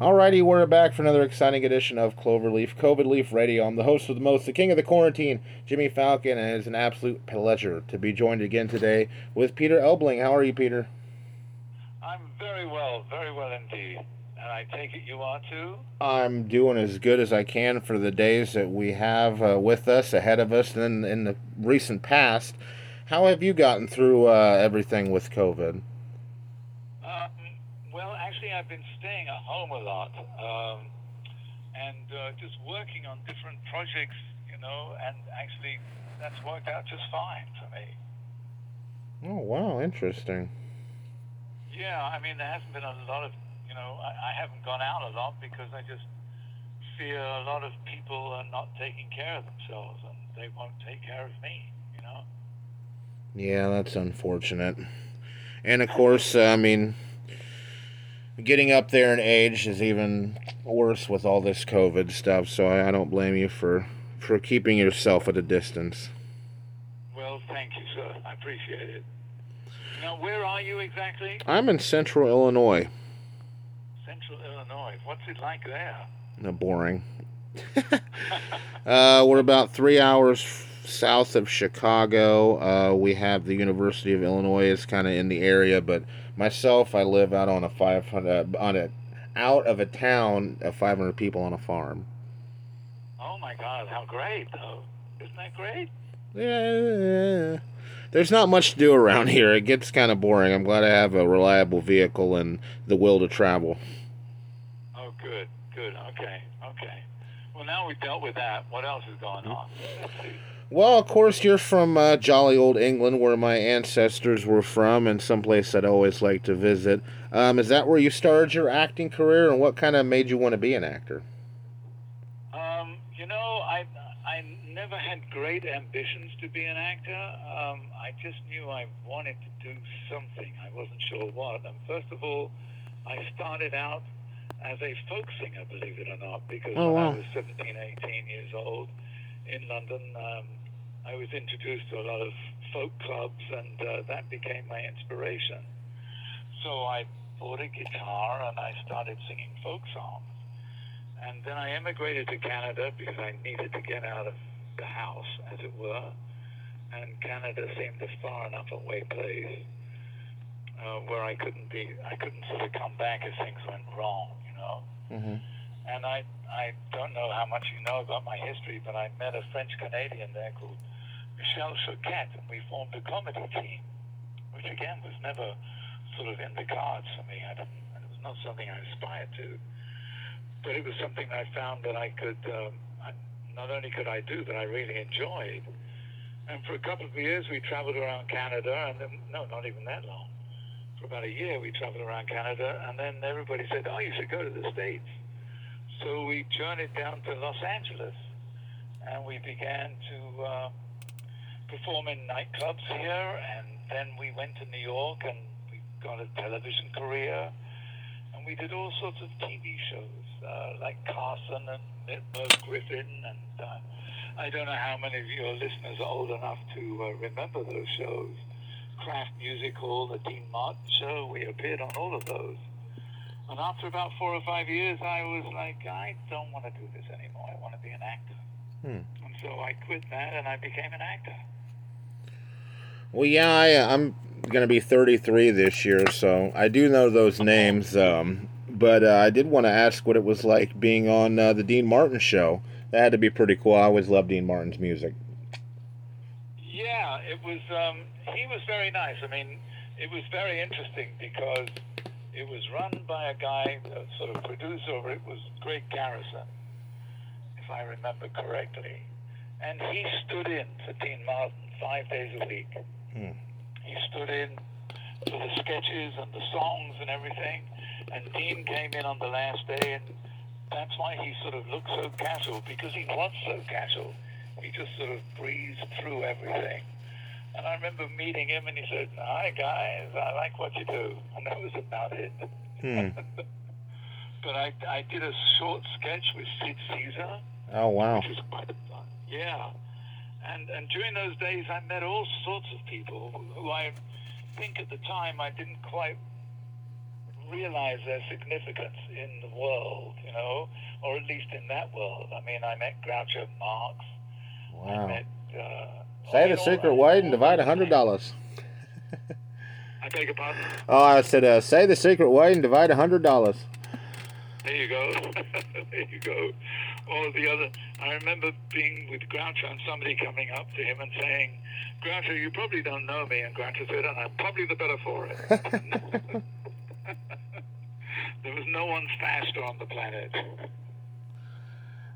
Alrighty, we're back for another exciting edition of Cloverleaf COVID Leaf Radio. I'm the host of the most, the king of the quarantine, Jimmy Falcon, and it's an absolute pleasure to be joined again today with Peter Elbling. How are you, Peter? I'm very well, very well indeed. And I take it you are too? I'm doing as good as I can for the days that we have uh, with us, ahead of us, and in the recent past. How have you gotten through uh, everything with COVID? I've been staying at home a lot um, and uh, just working on different projects, you know, and actually that's worked out just fine for me. Oh, wow, interesting. Yeah, I mean, there hasn't been a lot of, you know, I, I haven't gone out a lot because I just fear a lot of people are not taking care of themselves and they won't take care of me, you know? Yeah, that's unfortunate. And of course, uh, I mean, getting up there in age is even worse with all this COVID stuff. So I, I don't blame you for for keeping yourself at a distance. Well, thank you, sir. I appreciate it. Now, where are you exactly? I'm in Central Illinois. Central Illinois. What's it like there? No, boring. uh, we're about three hours south of Chicago. Uh, we have the University of Illinois is kind of in the area, but myself, I live out on a 500 on a out of a town of 500 people on a farm. Oh my God! How great, though! Isn't that great? Yeah. There's not much to do around here. It gets kind of boring. I'm glad I have a reliable vehicle and the will to travel. Oh, good, good. Okay, okay. Well, now we've dealt with that. What else is going on? Well, of course, you're from uh, jolly old England, where my ancestors were from, and someplace I'd always like to visit. Um, is that where you started your acting career, and what kind of made you want to be an actor? Um, you know, I I never had great ambitions to be an actor. Um, I just knew I wanted to do something. I wasn't sure what. And first of all, I started out as a folk singer, believe it or not, because Oh, when. I was 17, 18 years old in London, um, I was introduced to a lot of folk clubs, and uh, that became my inspiration. So I bought a guitar and I started singing folk songs. And then I emigrated to Canada because I needed to get out of the house, as it were. And Canada seemed a far enough away place uh, where I couldn't be, I couldn't sort of come back if things went wrong, you know. Mm-hmm. And I, I don't know how much you know about my history, but I met a French Canadian there called Michel Choquette, and we formed a comedy team, which again was never sort of in the cards for me. I didn't, it was not something I aspired to, but it was something I found that I could, um, I, not only could I do, but I really enjoyed. And for a couple of years, we traveled around Canada, and then, no, not even that long. For about a year, we traveled around Canada, and then everybody said, oh, you should go to the States. So we journeyed down to Los Angeles, and we began to uh, perform in nightclubs here, and then we went to New York, and we got a television career, and we did all sorts of TV shows, uh, like Carson and Merv Griffin, and uh, I don't know how many of your listeners are old enough to uh, remember those shows. Kraft Music Hall, the Dean Martin Show, we appeared on all of those. And after about four or five years, I was like, I don't want to do this anymore. I want to be an actor. Hmm. And so I quit that and I became an actor. Well, yeah, I, I'm going to be 33 this year, so I do know those names. Um, but uh, I did want to ask what it was like being on uh, the Dean Martin show. That had to be pretty cool. I always loved Dean Martin's music. Yeah, it was. Um, he was very nice. I mean, it was very interesting because it was run by a guy, a sort of producer over it was Greg Garrison, if I remember correctly, and he stood in for Dean Martin five days a week. Hmm. He stood in for the sketches and the songs and everything, and Dean came in on the last day, and that's why he sort of looked so casual because he was so casual. He just sort of breezed through everything. And I remember meeting him, and he said, "Hi guys, I like what you do," and that was about it. Hmm. but I, I did a short sketch with Sid Caesar, Oh, wow. which was quite fun. Yeah, and and during those days, I met all sorts of people who I think at the time I didn't quite realize their significance in the world, you know, or at least in that world. I mean, I met Groucho Marx. I Wow. met. Uh, Say the secret way and divide a hundred dollars. I beg your pardon. Oh, I said, uh, say the secret way and divide a hundred dollars. There you go. there you go. Or the other, I remember being with Groucho and somebody coming up to him and saying, Groucho, you probably don't know me. And Groucho said, and I'm probably the better for it. there was no one faster on the planet.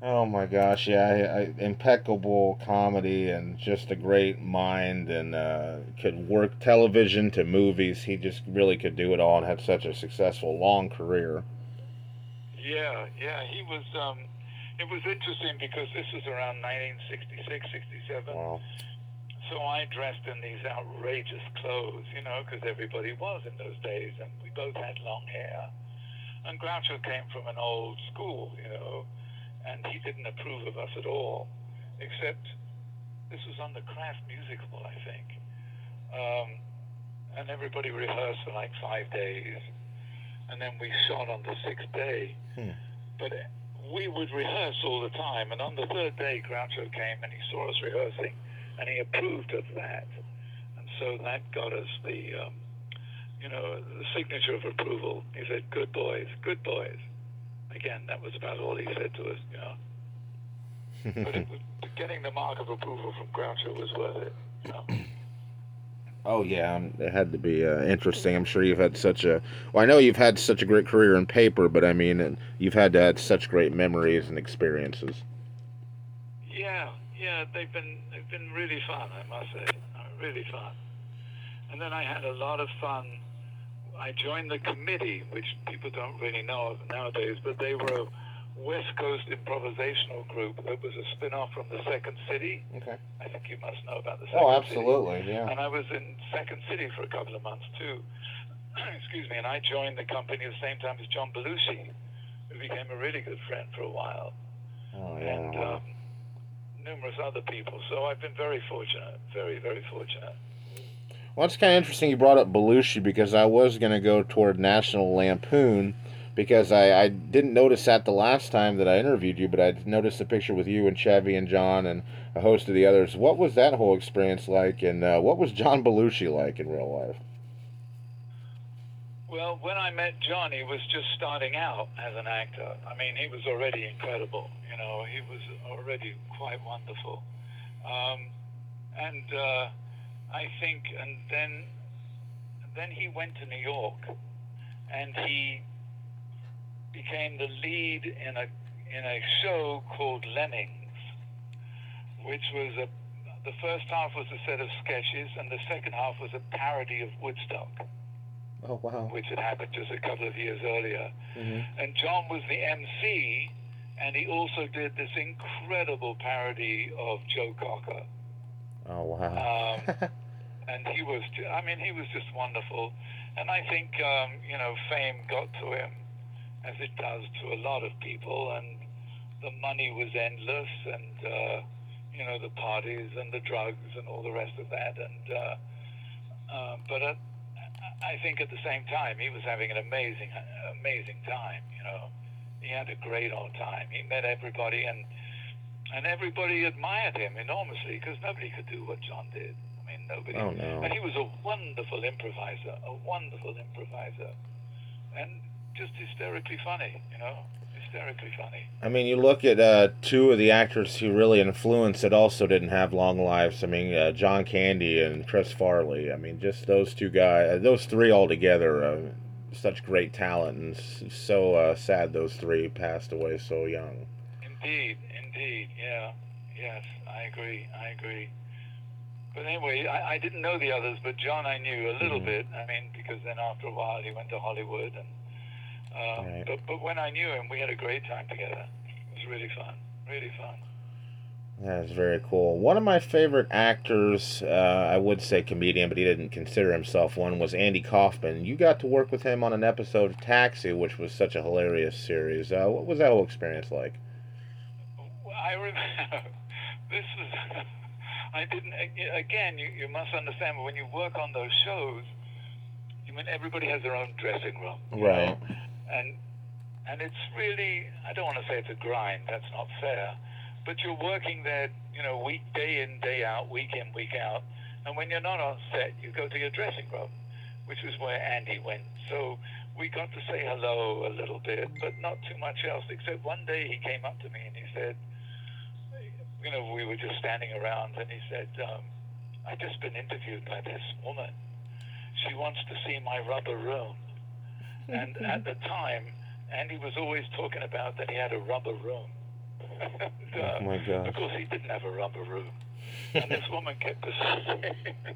Oh my gosh, yeah, I, I, impeccable comedy and just a great mind and uh, could work television to movies. He just really could do it all and had such a successful long career. Yeah, yeah, he was. Um, it was interesting because this was around 1966, 67. Wow. So I dressed in these outrageous clothes, you know, because everybody was in those days, and we both had long hair. And Groucho came from an old school, you know, and he didn't approve of us at all, except this was on the Kraft Musical, I think. Um, and everybody rehearsed for like five days, and then we shot on the sixth day. Hmm. But we would rehearse all the time, and on the third day, Groucho came and he saw us rehearsing and he approved of that. And so that got us the, um, you know, the signature of approval. He said, "Good boys, good boys." Again, that was about all he said to us, you know. But it getting the mark of approval from Groucho was worth it. You know? Oh yeah, um, it had to be uh, interesting. I'm sure you've had such a. Well, I know you've had such a great career in paper, but I mean, you've had to had such great memories and experiences. Yeah, yeah, they've been they've been really fun, I must say, uh, really fun. And then I had a lot of fun. I joined the committee, which people don't really know of nowadays, but they were West Coast improvisational group that was a spin-off from the Second City. Okay. I think you must know about the Second City. Oh, City. absolutely, yeah. And I was in Second City for a couple of months too. Excuse me. And I joined the company at the same time as John Belushi, who became a really good friend for a while Oh and yeah. um, numerous other people. So I've been very fortunate, very, very fortunate. Well, it's kind of interesting you brought up Belushi because I was going to go toward National Lampoon because I, I didn't notice that the last time that I interviewed you, but I noticed the picture with you and Chevy and John and a host of the others. What was that whole experience like, and uh, what was John Belushi like in real life? Well, when I met John, he was just starting out as an actor. I mean, he was already incredible. You know, he was already quite wonderful. Um, and uh, I think, and then, then he went to New York, and he became the lead in a in a show called Lemmings, which was a the first half was a set of sketches, and the second half was a parody of Woodstock Oh wow. which had happened just a couple of years earlier. hmm And John was the MC, and he also did this incredible parody of Joe Cocker. Oh wow. Um, and he was, I mean, he was just wonderful. And I think, um, you know, fame got to him, as it does to a lot of people, and the money was endless, and, uh, you know, the parties and the drugs and all the rest of that. And, uh, uh, but at, I think at the same time, he was having an amazing, amazing time, you know. He had a great old time. He met everybody, and and everybody admired him enormously because nobody could do what John did. I mean, nobody. Oh no. And he was a wonderful improviser, a wonderful improviser, and just hysterically funny, you know, hysterically funny. I mean, you look at uh, two of the actors who really influenced that also didn't have long lives. I mean, uh, John Candy and Chris Farley. I mean, just those two guys, those three altogether, uh, such great talent, and so uh, sad those three passed away so young. Indeed, indeed, yeah, yes, I agree, I agree. But anyway, I, I didn't know the others, but John I knew a little Mhm. bit. I mean, because then after a while he went to Hollywood, and uh, Right. but but when I knew him, we had a great time together. It was really fun, really fun. That is very cool. One of my favorite actors, uh, I would say comedian, but he didn't consider himself one, was Andy Kaufman. You got to work with him on an episode of Taxi, which was such a hilarious series. Uh, what was that whole experience like? I remember this was. I didn't. Again, you, you must understand. But when you work on those shows, you mean, everybody has their own dressing room. Right. know? And and it's really, I don't want to say it's a grind. That's not fair. But you're working there, you know, week day in, day out, week in, week out. And when you're not on set, you go to your dressing room, which is where Andy went. So we got to say hello a little bit, but not too much else. Except one day he came up to me and he said, you know, we were just standing around, and he said, um, "I've just been interviewed by this woman. She wants to see my rubber room." And at the time, Andy was always talking about that he had a rubber room. and, uh, Oh my gosh. Of course, he didn't have a rubber room. And this woman kept saying,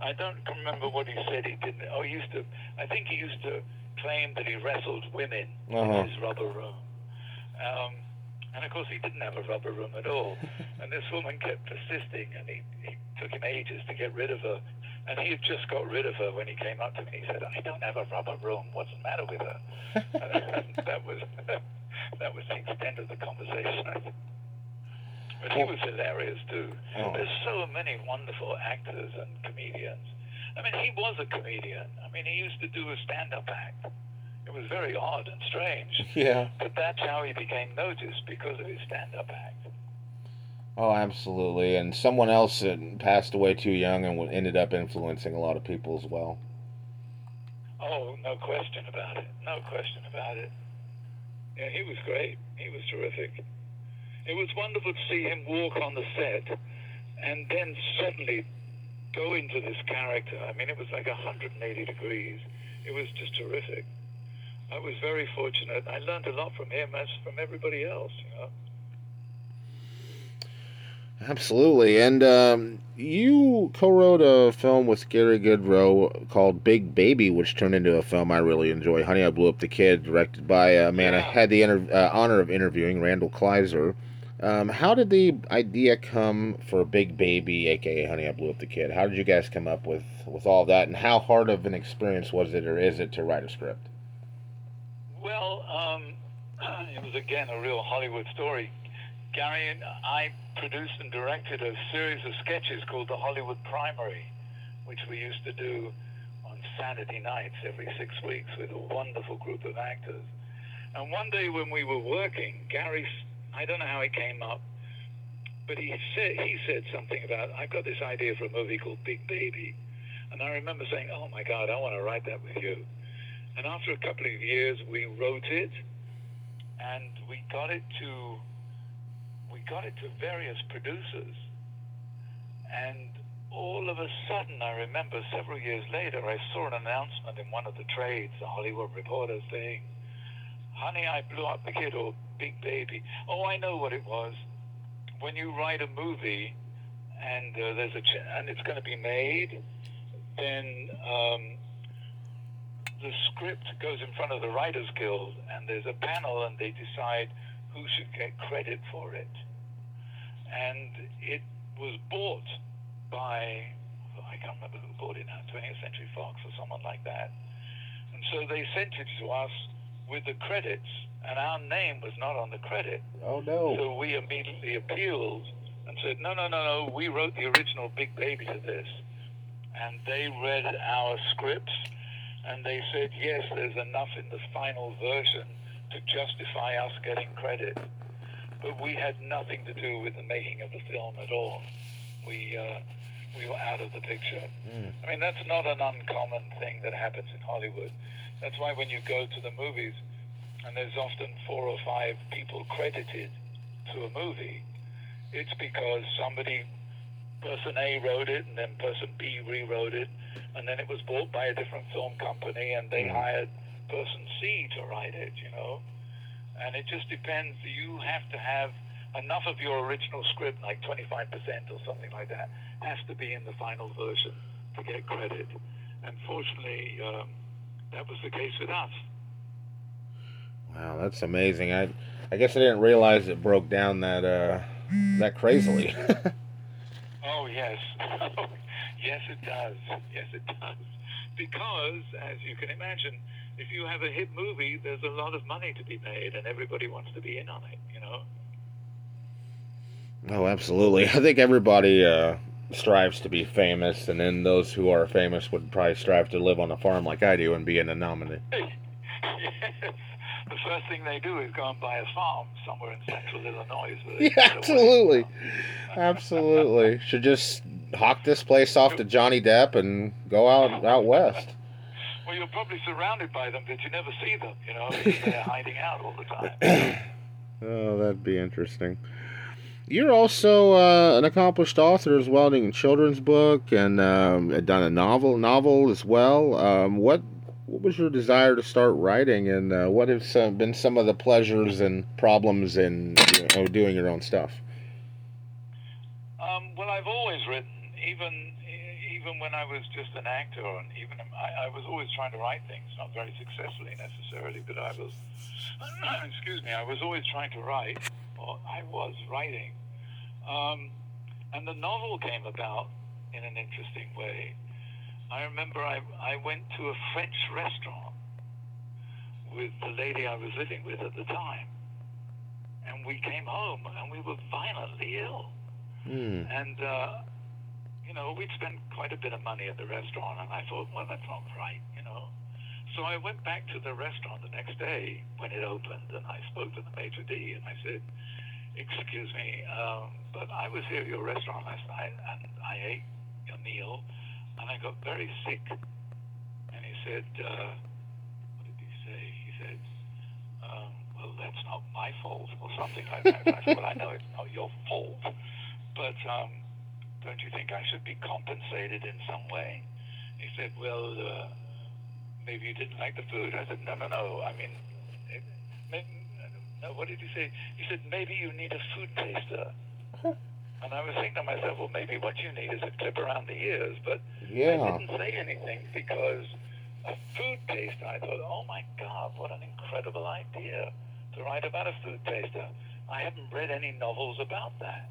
I don't remember what he said he didn't. Oh, he used to, I think he used to claim that he wrestled women Uh-huh. in his rubber room. Um, and of course, he didn't have a rubber room at all. And this woman kept persisting, and he, he took him ages to get rid of her. And he had just got rid of her when he came up to me. He said, "I don't have a rubber room. What's the matter with her?" that was that was the extent of the conversation. But he was hilarious too. Oh. There's so many wonderful actors and comedians. I mean, he was a comedian. I mean, he used to do a stand-up act. It was very odd and strange, Yeah. but that's how he became noticed because of his stand-up act. Oh, absolutely. And someone else that passed away too young and ended up influencing a lot of people as well. Oh, no question about it. No question about it. Yeah, he was great. He was terrific. It was wonderful to see him walk on the set and then suddenly go into this character. I mean, it was like 180 degrees. It was just terrific. I was very fortunate. I learned a lot from him as from everybody else, you know. Absolutely. And um, you co wrote a film with Garry Goodrow called Big Baby, which turned into a film I really enjoy. Honey, I Blew Up the Kid, directed by a man I had the inter- uh, honor of interviewing, Randall Kleiser. Um, how did the idea come for Big Baby, aka Honey, I Blew Up the Kid? How did you guys come up with, with all that? And how hard of an experience was it or is it to write a script? Well, um, it was again a real Hollywood story. Garry and I produced and directed a series of sketches called the Hollywood Primary, which we used to do on Saturday nights every six weeks with a wonderful group of actors. And one day when we were working, Garry, I don't know how it came up, but he said he said something about I've got this idea for a movie called Big Baby, and I remember saying, "Oh my God, I want to write that with you." And after a couple of years, we wrote it, and we got it to got it to various producers. And all of a sudden, I remember several years later, I saw an announcement in one of the trades, the Hollywood Reporter, saying, "Honey, I blew up the kid," or "Big Baby." Oh, I know what it was. When you write a movie, and uh, there's a ch- and it's going to be made, then. Um, the script goes in front of the Writers Guild, and there's a panel, and they decide who should get credit for it. And it was bought by, I can't remember who bought it now, 20th Century Fox or someone like that. And so they sent it to us with the credits, and our name was not on the credit. Oh, no. So we immediately appealed and said, no, no, no, no, we wrote the original Big Baby to this. And they read our scripts and they said, yes, there's enough in the final version to justify us getting credit. But we had nothing to do with the making of the film at all. We, uh, we were out of the picture. Mm. I mean, that's not an uncommon thing that happens in Hollywood. That's why when you go to the movies, and there's often four or five people credited to a movie, it's because somebody, person A wrote it, and then person B rewrote it, and then it was bought by a different film company, and they Mhm. hired person C to write it, you know? And it just depends. You have to have enough of your original script, like 25% or something like that, has to be in the final version to get credit. And fortunately, um, that was the case with us. Wow, that's amazing. I I guess I didn't realize it broke down that uh that crazily. Oh, yes. yes, it does. Yes, it does. Because, as you can imagine, if you have a hit movie, there's a lot of money to be made, and everybody wants to be in on it, you know? oh, absolutely. I think everybody uh strives to be famous, and then those who are famous would probably strive to live on a farm like I do and be an anomaly. yes. The first thing they do is go and buy a farm somewhere in central Illinois. Yeah, can get away. absolutely. Absolutely. Should just hawk this place off to Johnny Depp and go out out west. Well, you're probably surrounded by them, but you never see them. You know, they're hiding out all the time. Oh, that'd be interesting. You're also uh, an accomplished author as well, doing a children's book and um, done a novel novel as well. Um, what what was your desire to start writing, and uh, what have some, been some of the pleasures and problems in you know, doing your own stuff? Um, well, I've always written, even even when I was just an actor, and even I, I was always trying to write things, not very successfully necessarily, but I was, excuse me, I was always trying to write, or I was writing, um, and the novel came about in an interesting way. I remember I I went to a French restaurant with the lady I was living with at the time, and we came home and we were violently ill. Hmm. And, uh, you know, we'd spent quite a bit of money at the restaurant, and I thought, well, that's not right, you know. So I went back to the restaurant the next day when it opened, and I spoke to the maitre d', and I said, excuse me, um, but I was here at your restaurant last night, and I ate a meal, and I got very sick. And he said, uh, what did he say? He said, um, well, that's not my fault, or something like that. I said, well, I know it's not your fault, but um, don't you think I should be compensated in some way? He said, well, uh, maybe you didn't like the food. I said, no, no, no. I mean, it, maybe, no, what did he say? He said, maybe you need a food taster. And I was thinking to myself, well, maybe what you need is a clip around the ears. But I didn't say anything because a food taster, I thought, oh my God, what an incredible idea to write about a food taster. I haven't read any novels about that.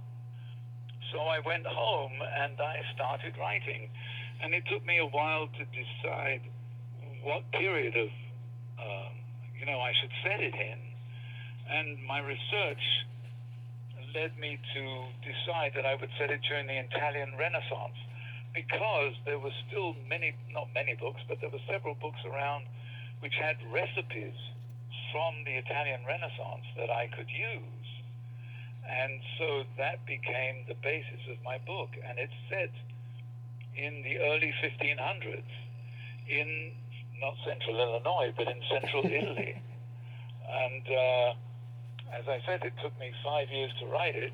So I went home and I started writing. And it took me a while to decide what period of, um, you know, I should set it in. And my research led me to decide that I would set it during the Italian Renaissance because there were still many, not many books, but there were several books around which had recipes from the Italian Renaissance that I could use. And so that became the basis of my book. And it's set in the early 1500s in not central Illinois, but in central Italy. And uh, as I said, it took me five years to write it.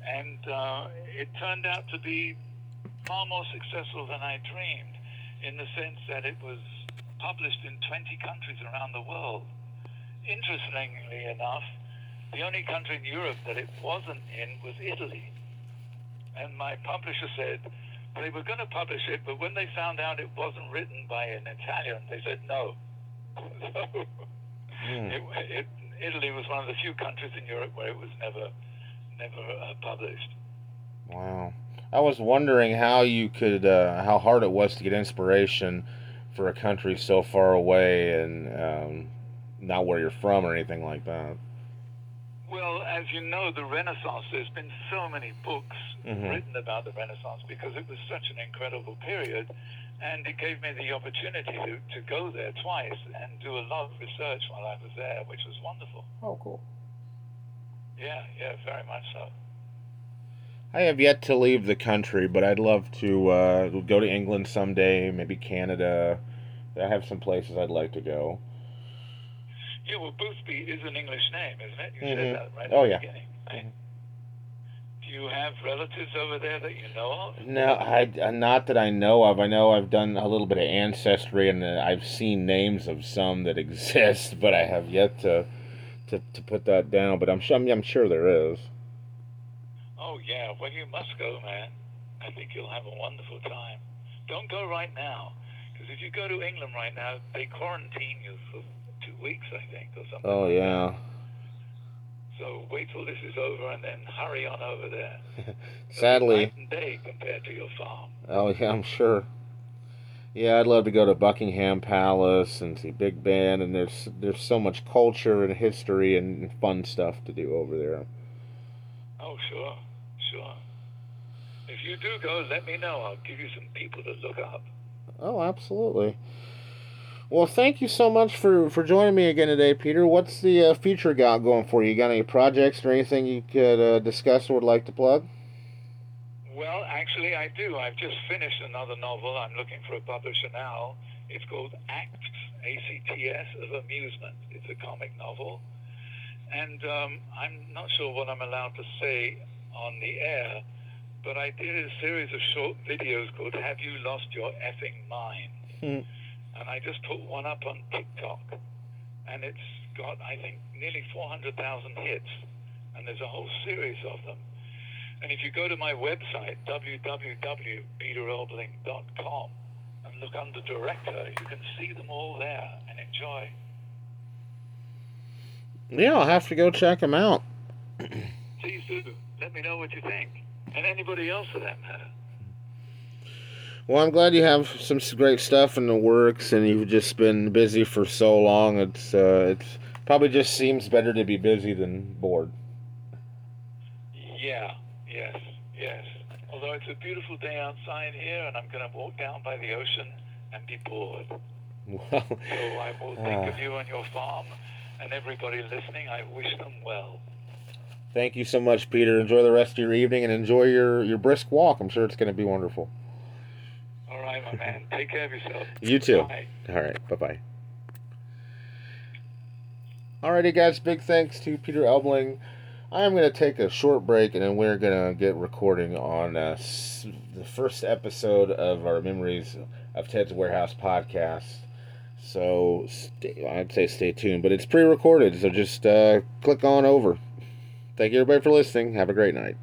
And uh, it turned out to be far more successful than I dreamed in the sense that it was published in 20 countries around the world. Interestingly enough, the only country in Europe that it wasn't in was Italy. And my publisher said they were going to publish it, but when they found out it wasn't written by an Italian, they said no. so Hmm. it, it, Italy was one of the few countries in Europe where it was never, never uh, published. Wow. I was wondering how you could, uh, how hard it was to get inspiration for a country so far away and um, not where you're from or anything like that. Well, as you know, the Renaissance, there's been so many books Mhm. written about the Renaissance because it was such an incredible period. And it gave me the opportunity to, to go there twice and do a lot of research while I was there, which was wonderful. Oh, cool. Yeah, yeah, very much so. I have yet to leave the country, but I'd love to uh, go to England someday, maybe Canada. I have some places I'd like to go. Yeah, well, Boothby is an English name, isn't it? You Mhm. said that right Oh, at the yeah. beginning. right? Mhm. Do you have relatives over there that you know of? No, I not that I know of. I know I've done a little bit of ancestry, and uh, I've seen names of some that exist, but I have yet to to, to put that down. But I'm sure I'm, I'm sure there is. Oh, yeah. Well, you must go, man. I think you'll have a wonderful time. Don't go right now, because if you go to England right now, they quarantine you for two weeks, I think, or something. Oh like yeah. that. So wait till this is over and then hurry on over there. Sadly, night and day compared to your farm. oh yeah, I'm sure. Yeah, I'd love to go to Buckingham Palace and see Big Ben, and there's there's so much culture and history and fun stuff to do over there. Oh, sure, sure. if you do go, let me know. I'll give you some people to look up. Oh, absolutely. Well, thank you so much for, for joining me again today, Peter. What's the uh, future got going for you? You got any projects or anything you could uh, discuss or would like to plug? Well, actually, I do. I've just finished another novel. I'm looking for a publisher now. It's called Acts, A-C-T-S, of Amusement. It's a comic novel. And um, I'm not sure what I'm allowed to say on the air, but I did a series of short videos called Have You Lost Your Effing Mind? Hmm. And I just put one up on TikTok. And it's got, I think, nearly 400,000 hits. And there's a whole series of them. And if you go to my website, www.peterelbling.com, and look under director, you can see them all there and enjoy. Yeah, I'll have to go check them out. Please do. Let me know what you think. And anybody else for that matter. Well, I'm glad you have some great stuff in the works, and you've just been busy for so long. It's uh, it's probably just seems better to be busy than bored. Yeah, yes, yes. Although it's a beautiful day outside here, and I'm going to walk down by the ocean and be bored. Well, So I will think Ah. of you and your farm, and everybody listening, I wish them well. thank you so much, Peter. Enjoy the rest of your evening and enjoy your, your brisk walk. I'm sure it's going to be wonderful. All right, my man. Take care of yourself. You too. Bye. All right, bye bye. Alrighty, guys, big thanks to Peter Elbling. I'm going to take a short break and then we're going to get recording on uh, the first episode of our Memories of Ted's Warehouse podcast. So stay, I'd say stay tuned, but it's pre recorded, so just uh, click on over. Thank you, everybody, for listening. Have a great night.